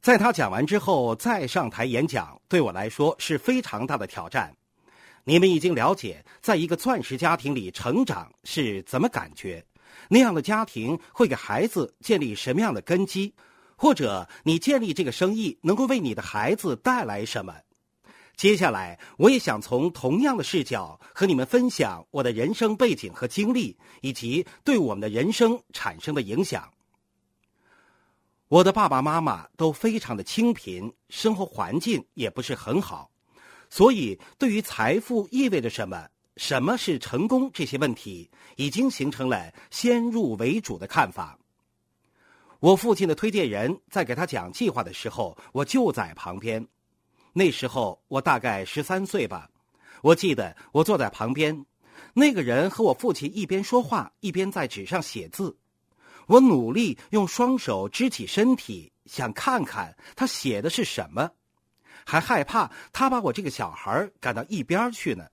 在他讲完之后再上台演讲，对我来说是非常大的挑战。你们已经了解，在一个钻石家庭里成长是怎么感觉，那样的家庭会给孩子建立什么样的根基，或者你建立这个生意能够为你的孩子带来什么。接下来，我也想从同样的视角和你们分享我的人生背景和经历，以及对我们的人生产生的影响。我的爸爸妈妈都非常的清贫，生活环境也不是很好，所以对于财富意味着什么、什么是成功这些问题，已经形成了先入为主的看法。我父亲的推荐人在给他讲计划的时候，我就在旁边。那时候我大概十三岁吧，我记得我坐在旁边，那个人和我父亲一边说话，一边在纸上写字。我努力用双手支起身体，想看看他写的是什么，还害怕他把我这个小孩赶到一边去呢。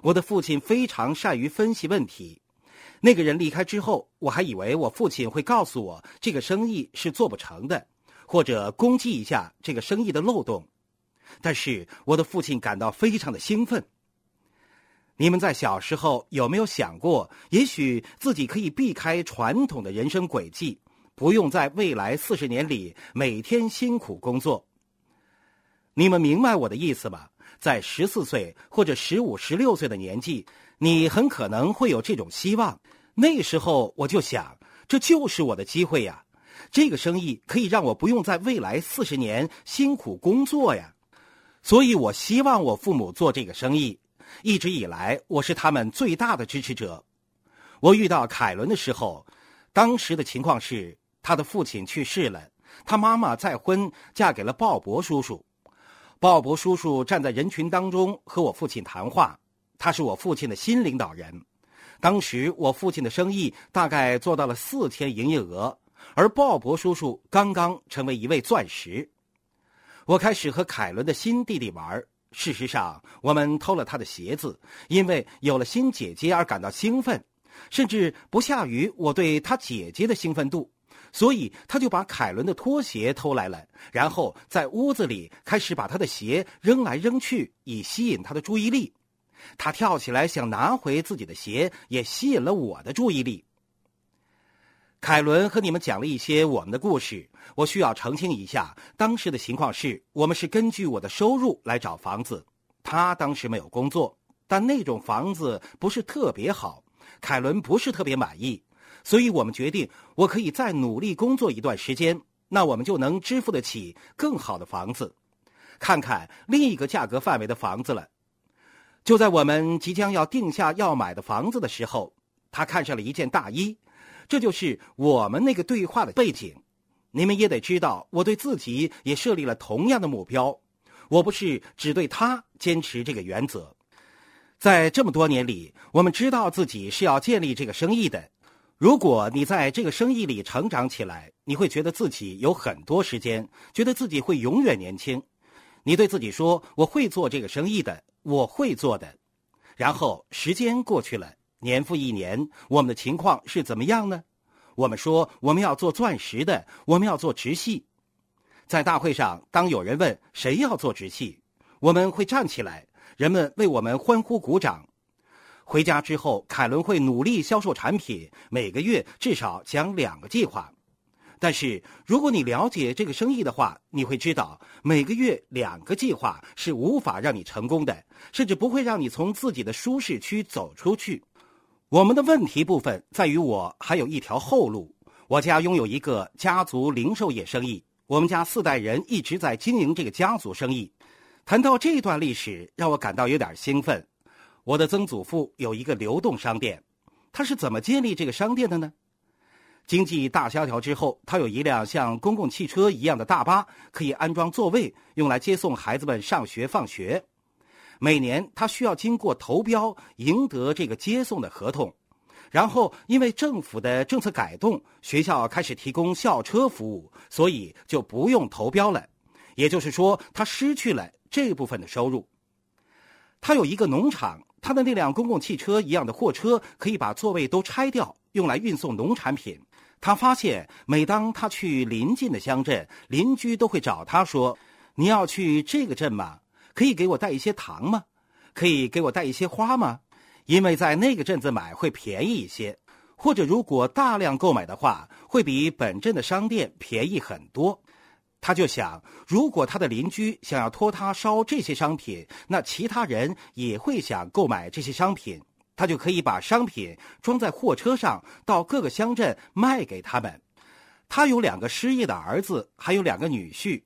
我的父亲非常善于分析问题。那个人离开之后，我还以为我父亲会告诉我这个生意是做不成的，或者攻击一下这个生意的漏洞。但是我的父亲感到非常的兴奋。你们在小时候有没有想过，也许自己可以避开传统的人生轨迹，不用在未来四十年里每天辛苦工作？你们明白我的意思吗？在十四岁或者十五、十六岁的年纪，你很可能会有这种希望。那时候我就想，这就是我的机会呀！这个生意可以让我不用在未来四十年辛苦工作呀！所以我希望我父母做这个生意。一直以来，我是他们最大的支持者。我遇到凯伦的时候，当时的情况是他的父亲去世了，他妈妈再婚，嫁给了鲍勃叔叔。鲍勃叔叔站在人群当中和我父亲谈话，他是我父亲的新领导人。当时我父亲的生意大概做到了四千营业额，而鲍勃叔叔刚刚成为一位钻石。我开始和凯伦的新弟弟玩。事实上，我们偷了他的鞋子，因为有了新姐姐而感到兴奋，甚至不下于我对他姐姐的兴奋度。所以，他就把凯伦的拖鞋偷来了，然后在屋子里开始把他的鞋扔来扔去，以吸引他的注意力。他跳起来想拿回自己的鞋，也吸引了我的注意力。凯伦和你们讲了一些我们的故事，我需要澄清一下，当时的情况是我们是根据我的收入来找房子。他当时没有工作，但那种房子不是特别好，凯伦不是特别满意，所以我们决定，我可以再努力工作一段时间，那我们就能支付得起更好的房子，看看另一个价格范围的房子了。就在我们即将要定下要买的房子的时候，他看上了一件大衣。这就是我们那个对话的背景，你们也得知道，我对自己也设立了同样的目标。我不是只对他坚持这个原则。在这么多年里，我们知道自己是要建立这个生意的。如果你在这个生意里成长起来，你会觉得自己有很多时间，觉得自己会永远年轻。你对自己说：“我会做这个生意的，我会做的。”然后时间过去了。年复一年，我们的情况是怎么样呢？我们说我们要做钻石的，我们要做直系。在大会上，当有人问谁要做直系，我们会站起来，人们为我们欢呼鼓掌。回家之后，凯伦会努力销售产品，每个月至少讲两个计划。但是，如果你了解这个生意的话，你会知道每个月两个计划是无法让你成功的，甚至不会让你从自己的舒适区走出去。我们的问题部分在于，我还有一条后路。我家拥有一个家族零售业生意，我们家四代人一直在经营这个家族生意。谈到这段历史，让我感到有点兴奋。我的曾祖父有一个流动商店，他是怎么建立这个商店的呢？经济大萧条之后，他有一辆像公共汽车一样的大巴，可以安装座位，用来接送孩子们上学放学。每年他需要经过投标，赢得这个接送的合同，然后因为政府的政策改动，学校开始提供校车服务，所以就不用投标了。也就是说，他失去了这部分的收入。他有一个农场，他的那辆公共汽车一样的货车可以把座位都拆掉，用来运送农产品。他发现，每当他去邻近的乡镇，邻居都会找他说：“你要去这个镇吗？可以给我带一些糖吗？可以给我带一些花吗？因为在那个镇子买会便宜一些，或者如果大量购买的话，会比本镇的商店便宜很多。”他就想，如果他的邻居想要托他捎这些商品，那其他人也会想购买这些商品。他就可以把商品装在货车上，到各个乡镇卖给他们。他有两个失业的儿子，还有两个女婿，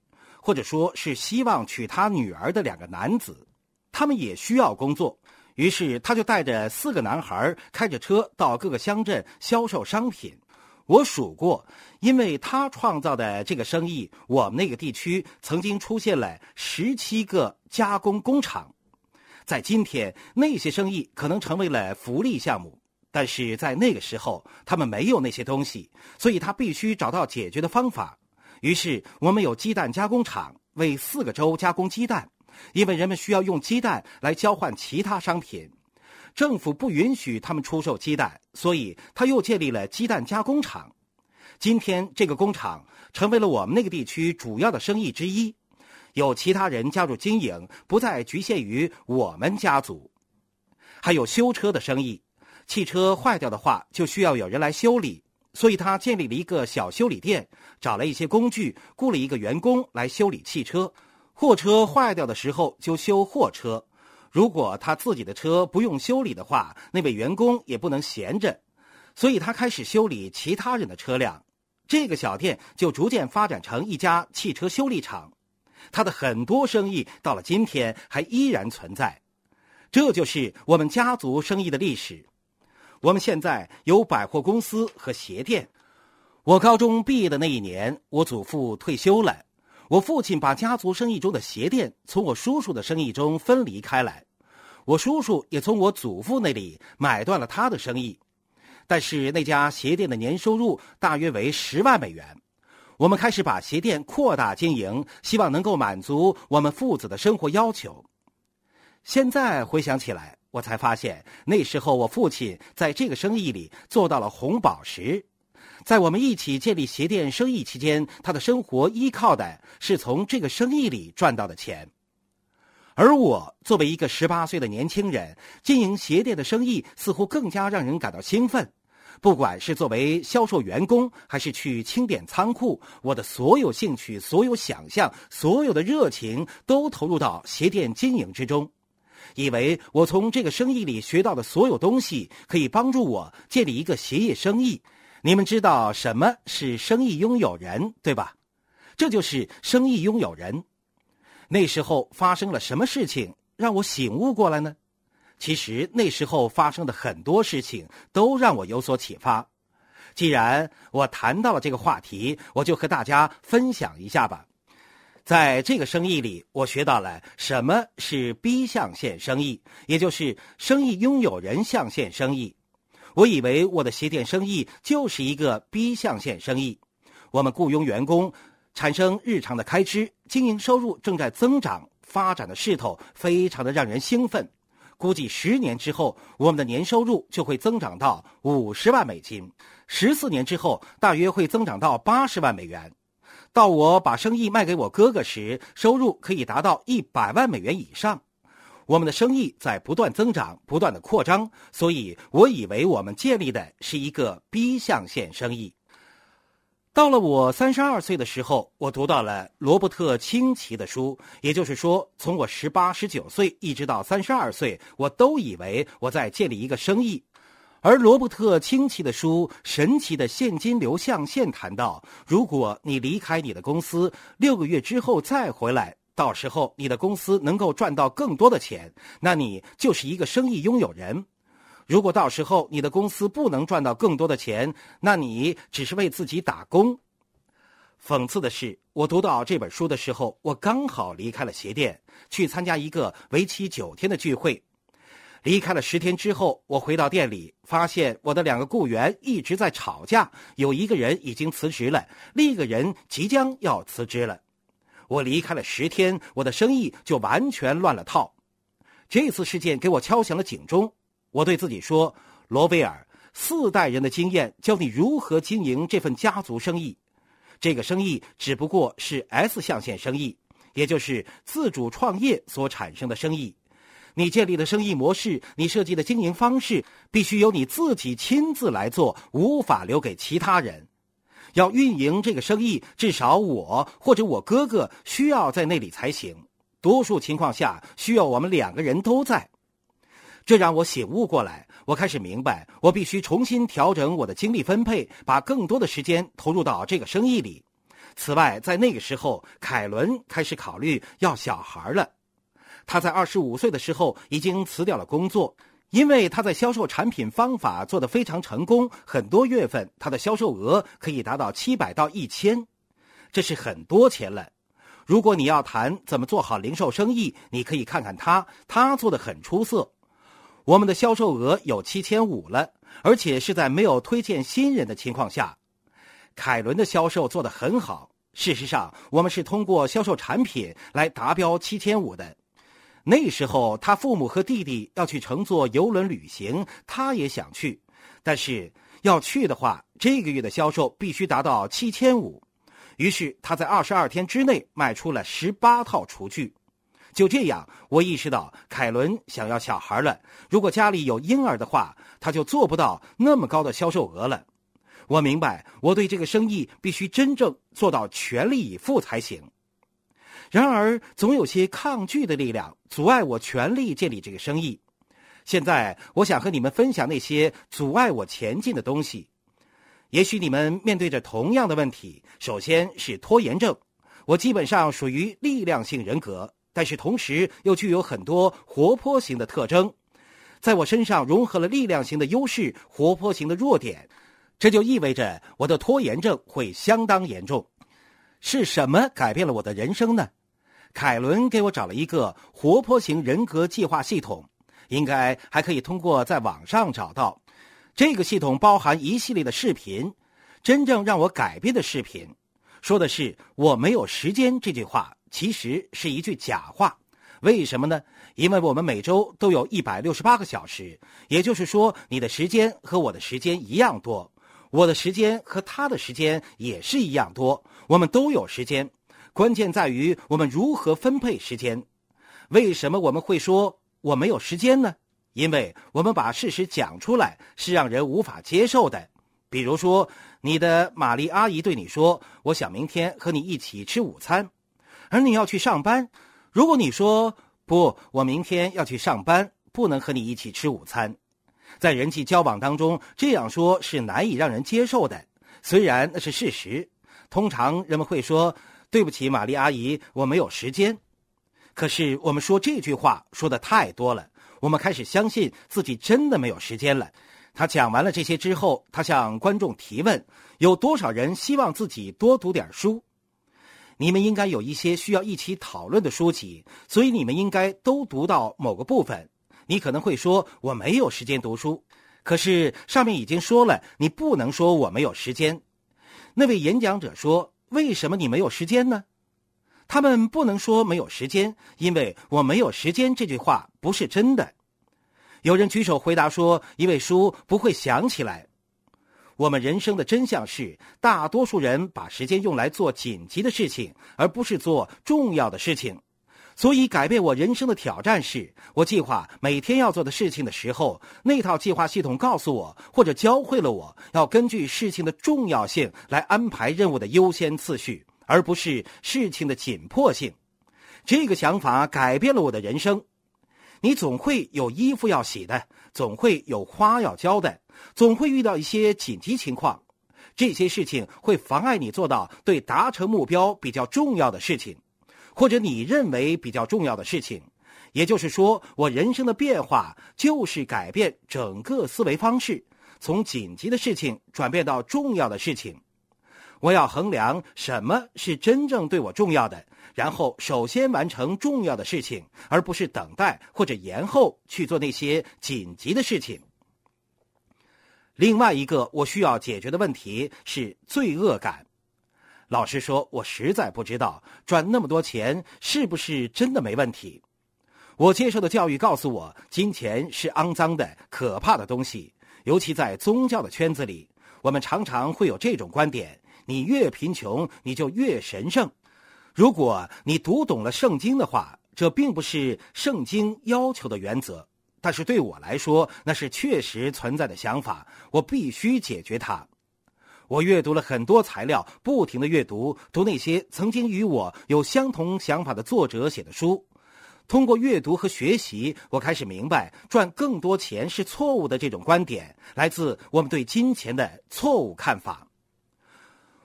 或者说是希望娶他女儿的两个男子，他们也需要工作。于是他就带着四个男孩，开着车到各个乡镇销售商品。我数过，因为他创造的这个生意，我们那个地区曾经出现了十七个加工工厂。在今天，那些生意可能成为了福利项目，但是在那个时候，他们没有那些东西，所以他必须找到解决的方法。于是，我们有鸡蛋加工厂，为四个州加工鸡蛋，因为人们需要用鸡蛋来交换其他商品。政府不允许他们出售鸡蛋，所以他又建立了鸡蛋加工厂。今天，这个工厂成为了我们那个地区主要的生意之一。有其他人加入经营，不再局限于我们家族。还有修车的生意，汽车坏掉的话就需要有人来修理，所以他建立了一个小修理店，找了一些工具，雇了一个员工来修理汽车。货车坏掉的时候就修货车，如果他自己的车不用修理的话，那位员工也不能闲着，所以他开始修理其他人的车辆。这个小店就逐渐发展成一家汽车修理厂。他的很多生意到了今天还依然存在，这就是我们家族生意的历史。我们现在有百货公司和鞋店。我高中毕业的那一年，我祖父退休了，我父亲把家族生意中的鞋店从我叔叔的生意中分离开来，我叔叔也从我祖父那里买断了他的生意，但是那家鞋店的年收入大约为十万美元。我们开始把鞋店扩大经营，希望能够满足我们父子的生活要求。现在回想起来，我才发现那时候我父亲在这个生意里做到了红宝石。在我们一起建立鞋店生意期间，他的生活依靠的是从这个生意里赚到的钱。而我作为一个十八岁的年轻人，经营鞋店的生意似乎更加让人感到兴奋。不管是作为销售员工，还是去清点仓库，我的所有兴趣、所有想象、所有的热情，都投入到鞋店经营之中，以为我从这个生意里学到的所有东西，可以帮助我建立一个鞋业生意。你们知道什么是生意拥有人，对吧？这就是生意拥有人。那时候发生了什么事情，让我醒悟过来呢？其实那时候发生的很多事情都让我有所启发。既然我谈到了这个话题，我就和大家分享一下吧。在这个生意里，我学到了什么是 B 象限生意，也就是生意拥有人象限生意。我以为我的鞋店生意就是一个 B 象限生意，我们雇佣员工，产生日常的开支，经营收入正在增长，发展的势头非常的让人兴奋。估计十年之后，我们的年收入就会增长到五十万美金；十四年之后，大约会增长到八十万美元。到我把生意卖给我哥哥时，收入可以达到一百万美元以上。我们的生意在不断增长，不断的扩张，所以我以为我们建立的是一个 B 象限生意。到了我三十二岁的时候，我读到了罗伯特清崎的书，也就是说，从我十八、十九岁一直到三十二岁，我都以为我在建立一个生意。而罗伯特清奇的书《神奇的现金流象限》谈到，如果你离开你的公司六个月之后再回来，到时候你的公司能够赚到更多的钱，那你就是一个生意拥有人。如果到时候你的公司不能赚到更多的钱，那你只是为自己打工。讽刺的是，我读到这本书的时候，我刚好离开了鞋店，去参加一个为期九天的聚会。离开了十天之后，我回到店里，发现我的两个雇员一直在吵架，有一个人已经辞职了，另一个人即将要辞职了。我离开了十天，我的生意就完全乱了套。这次事件给我敲响了警钟。我对自己说：“罗威尔，四代人的经验教你如何经营这份家族生意。这个生意只不过是 S 象限生意，也就是自主创业所产生的生意。你建立的生意模式，你设计的经营方式，必须由你自己亲自来做，无法留给其他人。要运营这个生意，至少我或者我哥哥需要在那里才行。多数情况下，需要我们两个人都在。这让我醒悟过来，我开始明白，我必须重新调整我的精力分配，把更多的时间投入到这个生意里。此外，在那个时候，凯伦开始考虑要小孩了。他在二十五岁的时候已经辞掉了工作，因为他在销售产品方法做得非常成功，很多月份他的销售额可以达到七百到一千，这是很多钱了。如果你要谈怎么做好零售生意，你可以看看他，他做的很出色。我们的销售额有七千五了，而且是在没有推荐新人的情况下。凯伦的销售做得很好。事实上，我们是通过销售产品来达标七千五的。那时候，他父母和弟弟要去乘坐游轮旅行，他也想去，但是要去的话，这个月的销售必须达到七千五。于是他在二十二天之内卖出了十八套厨具。就这样，我意识到凯伦想要小孩了。如果家里有婴儿的话，他就做不到那么高的销售额了。我明白，我对这个生意必须真正做到全力以赴才行。然而，总有些抗拒的力量阻碍我全力建立这个生意。现在，我想和你们分享那些阻碍我前进的东西。也许你们面对着同样的问题。首先是拖延症。我基本上属于力量性人格，但是同时又具有很多活泼型的特征。在我身上融合了力量型的优势，活泼型的弱点。这就意味着我的拖延症会相当严重。是什么改变了我的人生呢？凯伦给我找了一个活泼型人格计划系统，应该还可以通过在网上找到。这个系统包含一系列的视频，真正让我改变的视频，说的是“我没有时间”这句话，其实是一句假话。为什么呢？因为我们每周都有一百六十八个小时，也就是说，你的时间和我的时间一样多，我的时间和他的时间也是一样多，我们都有时间。关键在于我们如何分配时间。为什么我们会说我没有时间呢？因为我们把事实讲出来是让人无法接受的。比如说，你的玛丽阿姨对你说：“我想明天和你一起吃午餐。”而你要去上班。如果你说不，我明天要去上班，不能和你一起吃午餐。在人际交往当中，这样说是难以让人接受的。虽然那是事实，通常人们会说。对不起，玛丽阿姨，我没有时间。可是我们说这句话说的太多了，我们开始相信自己真的没有时间了。他讲完了这些之后，他向观众提问：有多少人希望自己多读点书？你们应该有一些需要一起讨论的书籍，所以你们应该都读到某个部分。你可能会说我没有时间读书，可是上面已经说了，你不能说我没有时间。那位演讲者说。为什么你没有时间呢？他们不能说没有时间，因为我没有时间这句话不是真的。有人举手回答说：“因为书不会想起来。”我们人生的真相是，大多数人把时间用来做紧急的事情，而不是做重要的事情。所以，改变我人生的挑战是我计划每天要做的事情的时候，那套计划系统告诉我或者教会了我要根据事情的重要性来安排任务的优先次序，而不是事情的紧迫性。这个想法改变了我的人生。你总会有衣服要洗的，总会有花要浇的，总会遇到一些紧急情况，这些事情会妨碍你做到对达成目标比较重要的事情。或者你认为比较重要的事情，也就是说，我人生的变化就是改变整个思维方式，从紧急的事情转变到重要的事情。我要衡量什么是真正对我重要的，然后首先完成重要的事情，而不是等待或者延后去做那些紧急的事情。另外一个我需要解决的问题是罪恶感。老实说，我实在不知道赚那么多钱是不是真的没问题。我接受的教育告诉我，金钱是肮脏的、可怕的东西。尤其在宗教的圈子里，我们常常会有这种观点：你越贫穷，你就越神圣。如果你读懂了圣经的话，这并不是圣经要求的原则，但是对我来说，那是确实存在的想法。我必须解决它。我阅读了很多材料，不停的阅读，读那些曾经与我有相同想法的作者写的书。通过阅读和学习，我开始明白赚更多钱是错误的这种观点，来自我们对金钱的错误看法。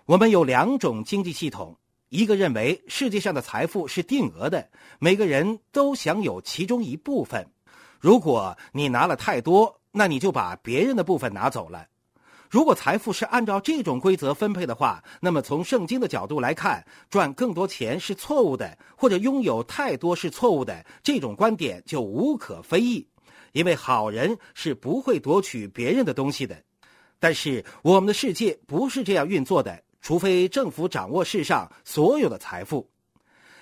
我们有两种经济系统：一个认为世界上的财富是定额的，每个人都享有其中一部分。如果你拿了太多，那你就把别人的部分拿走了。如果财富是按照这种规则分配的话，那么从圣经的角度来看，赚更多钱是错误的，或者拥有太多是错误的，这种观点就无可非议。因为好人是不会夺取别人的东西的。但是我们的世界不是这样运作的，除非政府掌握世上所有的财富。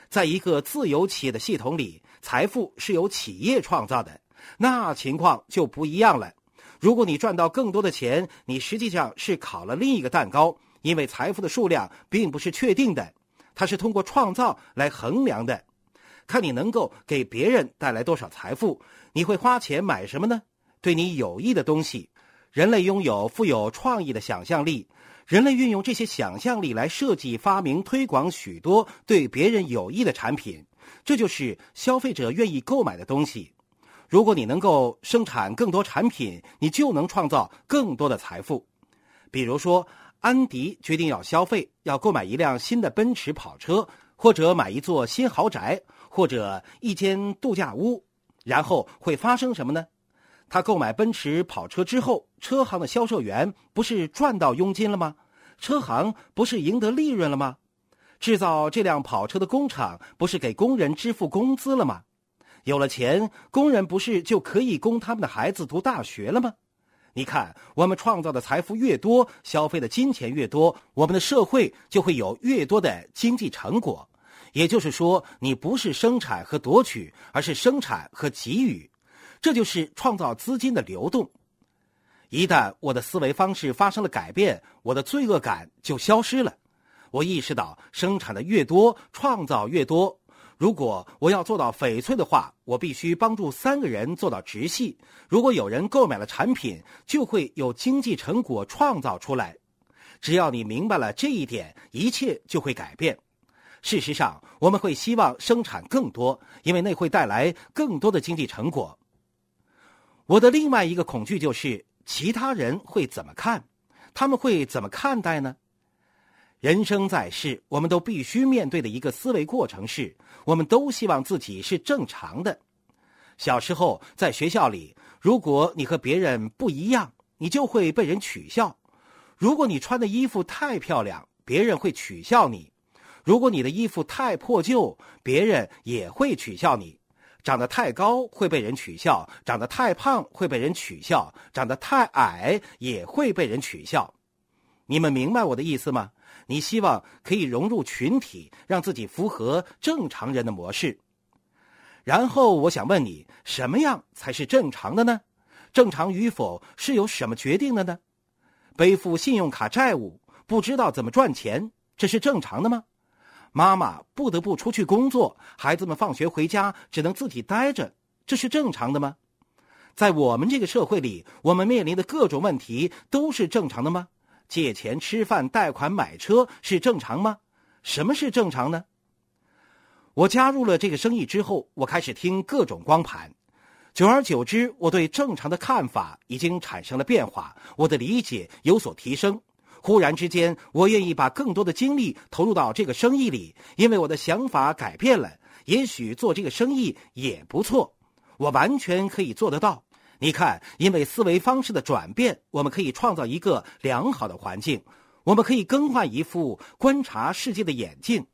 在一个自由企业的系统里，财富是由企业创造的，那情况就不一样了。如果你赚到更多的钱，你实际上是烤了另一个蛋糕，因为财富的数量并不是确定的，它是通过创造来衡量的。看你能够给别人带来多少财富，你会花钱买什么呢？对你有益的东西。人类拥有富有创意的想象力，人类运用这些想象力来设计、发明、推广许多对别人有益的产品，这就是消费者愿意购买的东西。如果你能够生产更多产品，你就能创造更多的财富。比如说，安迪决定要消费，要购买一辆新的奔驰跑车，或者买一座新豪宅，或者一间度假屋。然后会发生什么呢？他购买奔驰跑车之后，车行的销售员不是赚到佣金了吗？车行不是赢得利润了吗？制造这辆跑车的工厂不是给工人支付工资了吗？有了钱，工人不是就可以供他们的孩子读大学了吗？你看，我们创造的财富越多，消费的金钱越多，我们的社会就会有越多的经济成果。也就是说，你不是生产和夺取，而是生产和给予，这就是创造资金的流动。一旦我的思维方式发生了改变，我的罪恶感就消失了。我意识到，生产的越多，创造越多。如果我要做到翡翠的话，我必须帮助三个人做到直系。如果有人购买了产品，就会有经济成果创造出来。只要你明白了这一点，一切就会改变。事实上，我们会希望生产更多，因为那会带来更多的经济成果。我的另外一个恐惧就是其他人会怎么看，他们会怎么看待呢？人生在世，我们都必须面对的一个思维过程是：我们都希望自己是正常的。小时候在学校里，如果你和别人不一样，你就会被人取笑；如果你穿的衣服太漂亮，别人会取笑你；如果你的衣服太破旧，别人也会取笑你。长得太高会被人取笑，长得太胖会被人取笑，长得太矮也会被人取笑。你们明白我的意思吗？你希望可以融入群体，让自己符合正常人的模式。然后我想问你，什么样才是正常的呢？正常与否是由什么决定的呢？背负信用卡债务，不知道怎么赚钱，这是正常的吗？妈妈不得不出去工作，孩子们放学回家只能自己待着，这是正常的吗？在我们这个社会里，我们面临的各种问题都是正常的吗？借钱吃饭、贷款买车是正常吗？什么是正常呢？我加入了这个生意之后，我开始听各种光盘，久而久之，我对正常的看法已经产生了变化，我的理解有所提升。忽然之间，我愿意把更多的精力投入到这个生意里，因为我的想法改变了。也许做这个生意也不错，我完全可以做得到。你看，因为思维方式的转变，我们可以创造一个良好的环境，我们可以更换一副观察世界的眼镜。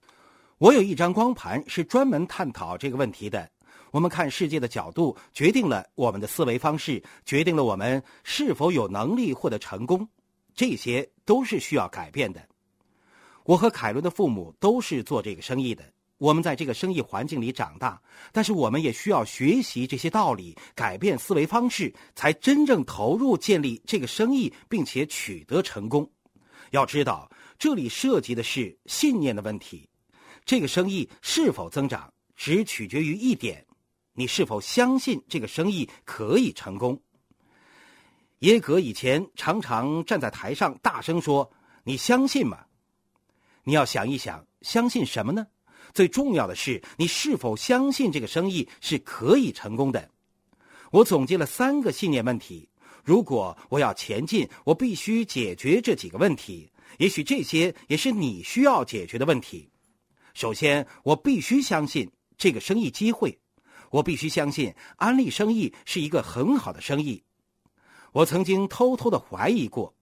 我有一张光盘是专门探讨这个问题的。我们看世界的角度，决定了我们的思维方式，决定了我们是否有能力获得成功。这些都是需要改变的。我和凯伦的父母都是做这个生意的。我们在这个生意环境里长大，但是我们也需要学习这些道理，改变思维方式，才真正投入建立这个生意，并且取得成功。要知道，这里涉及的是信念的问题。这个生意是否增长，只取决于一点：你是否相信这个生意可以成功。耶格以前常常站在台上大声说：“你相信吗？”你要想一想，相信什么呢？最重要的是，你是否相信这个生意是可以成功的？我总结了三个信念问题。如果我要前进，我必须解决这几个问题。也许这些也是你需要解决的问题。首先，我必须相信这个生意机会。我必须相信安利生意是一个很好的生意。我曾经偷偷的怀疑过，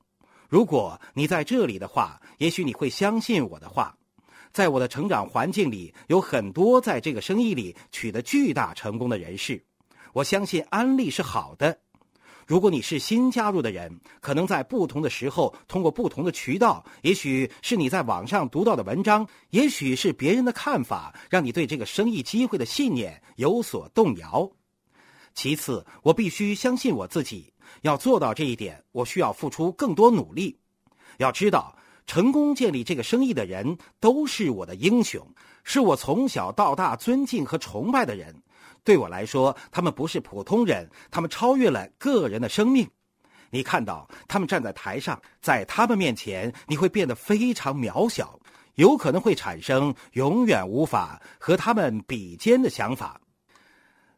如果你在这里的话，也许你会相信我的话。在我的成长环境里，有很多在这个生意里取得巨大成功的人士。我相信安利是好的。如果你是新加入的人，可能在不同的时候，通过不同的渠道，也许是你在网上读到的文章，也许是别人的看法，让你对这个生意机会的信念有所动摇。其次，我必须相信我自己。要做到这一点，我需要付出更多努力。要知道。成功建立这个生意的人都是我的英雄，是我从小到大尊敬和崇拜的人。对我来说，他们不是普通人，他们超越了个人的生命。你看到他们站在台上，在他们面前，你会变得非常渺小，有可能会产生永远无法和他们比肩的想法。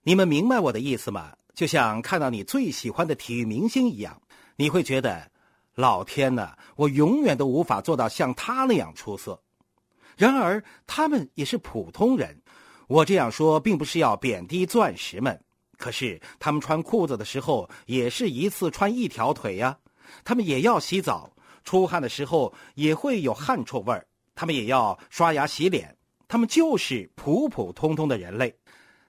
你们明白我的意思吗？就像看到你最喜欢的体育明星一样，你会觉得。老天呐，我永远都无法做到像他那样出色。然而，他们也是普通人。我这样说，并不是要贬低钻石们。可是，他们穿裤子的时候，也是一次穿一条腿呀。他们也要洗澡，出汗的时候也会有汗臭味儿。他们也要刷牙洗脸。他们就是普普通通的人类。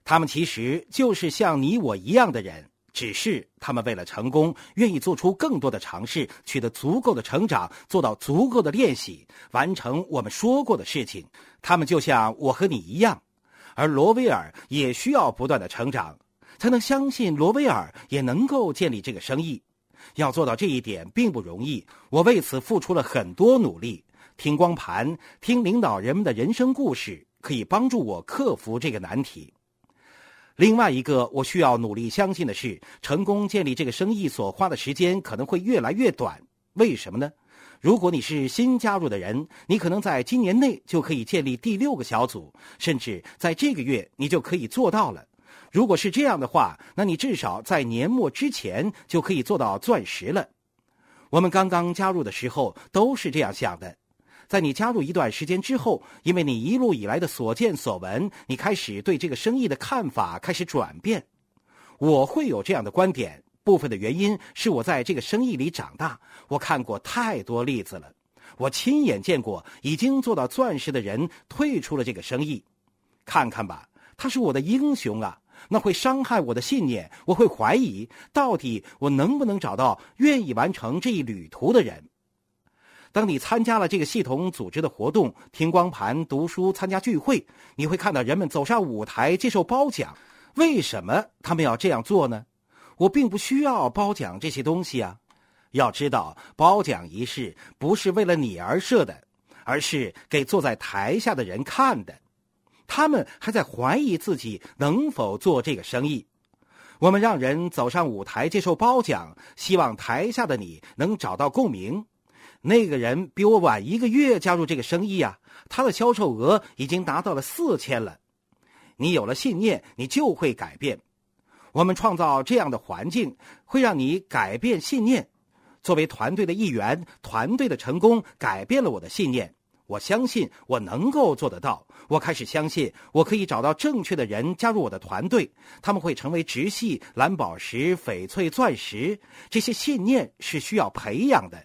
他们其实就是像你我一样的人。只是他们为了成功，愿意做出更多的尝试，取得足够的成长，做到足够的练习，完成我们说过的事情。他们就像我和你一样，而罗威尔也需要不断的成长，才能相信罗威尔也能够建立这个生意。要做到这一点并不容易，我为此付出了很多努力。听光盘，听领导人们的人生故事，可以帮助我克服这个难题。另外一个我需要努力相信的是，成功建立这个生意所花的时间可能会越来越短。为什么呢？如果你是新加入的人，你可能在今年内就可以建立第六个小组，甚至在这个月你就可以做到了。如果是这样的话，那你至少在年末之前就可以做到钻石了。我们刚刚加入的时候都是这样想的。在你加入一段时间之后，因为你一路以来的所见所闻，你开始对这个生意的看法开始转变。我会有这样的观点，部分的原因是我在这个生意里长大，我看过太多例子了，我亲眼见过已经做到钻石的人退出了这个生意。看看吧，他是我的英雄啊！那会伤害我的信念，我会怀疑到底我能不能找到愿意完成这一旅途的人。当你参加了这个系统组织的活动，听光盘、读书、参加聚会，你会看到人们走上舞台接受褒奖。为什么他们要这样做呢？我并不需要褒奖这些东西啊。要知道，褒奖仪式不是为了你而设的，而是给坐在台下的人看的。他们还在怀疑自己能否做这个生意。我们让人走上舞台接受褒奖，希望台下的你能找到共鸣。那个人比我晚一个月加入这个生意啊，他的销售额已经达到了四千了。你有了信念，你就会改变。我们创造这样的环境，会让你改变信念。作为团队的一员，团队的成功改变了我的信念。我相信我能够做得到。我开始相信我可以找到正确的人加入我的团队，他们会成为直系、蓝宝石、翡翠、钻石。这些信念是需要培养的。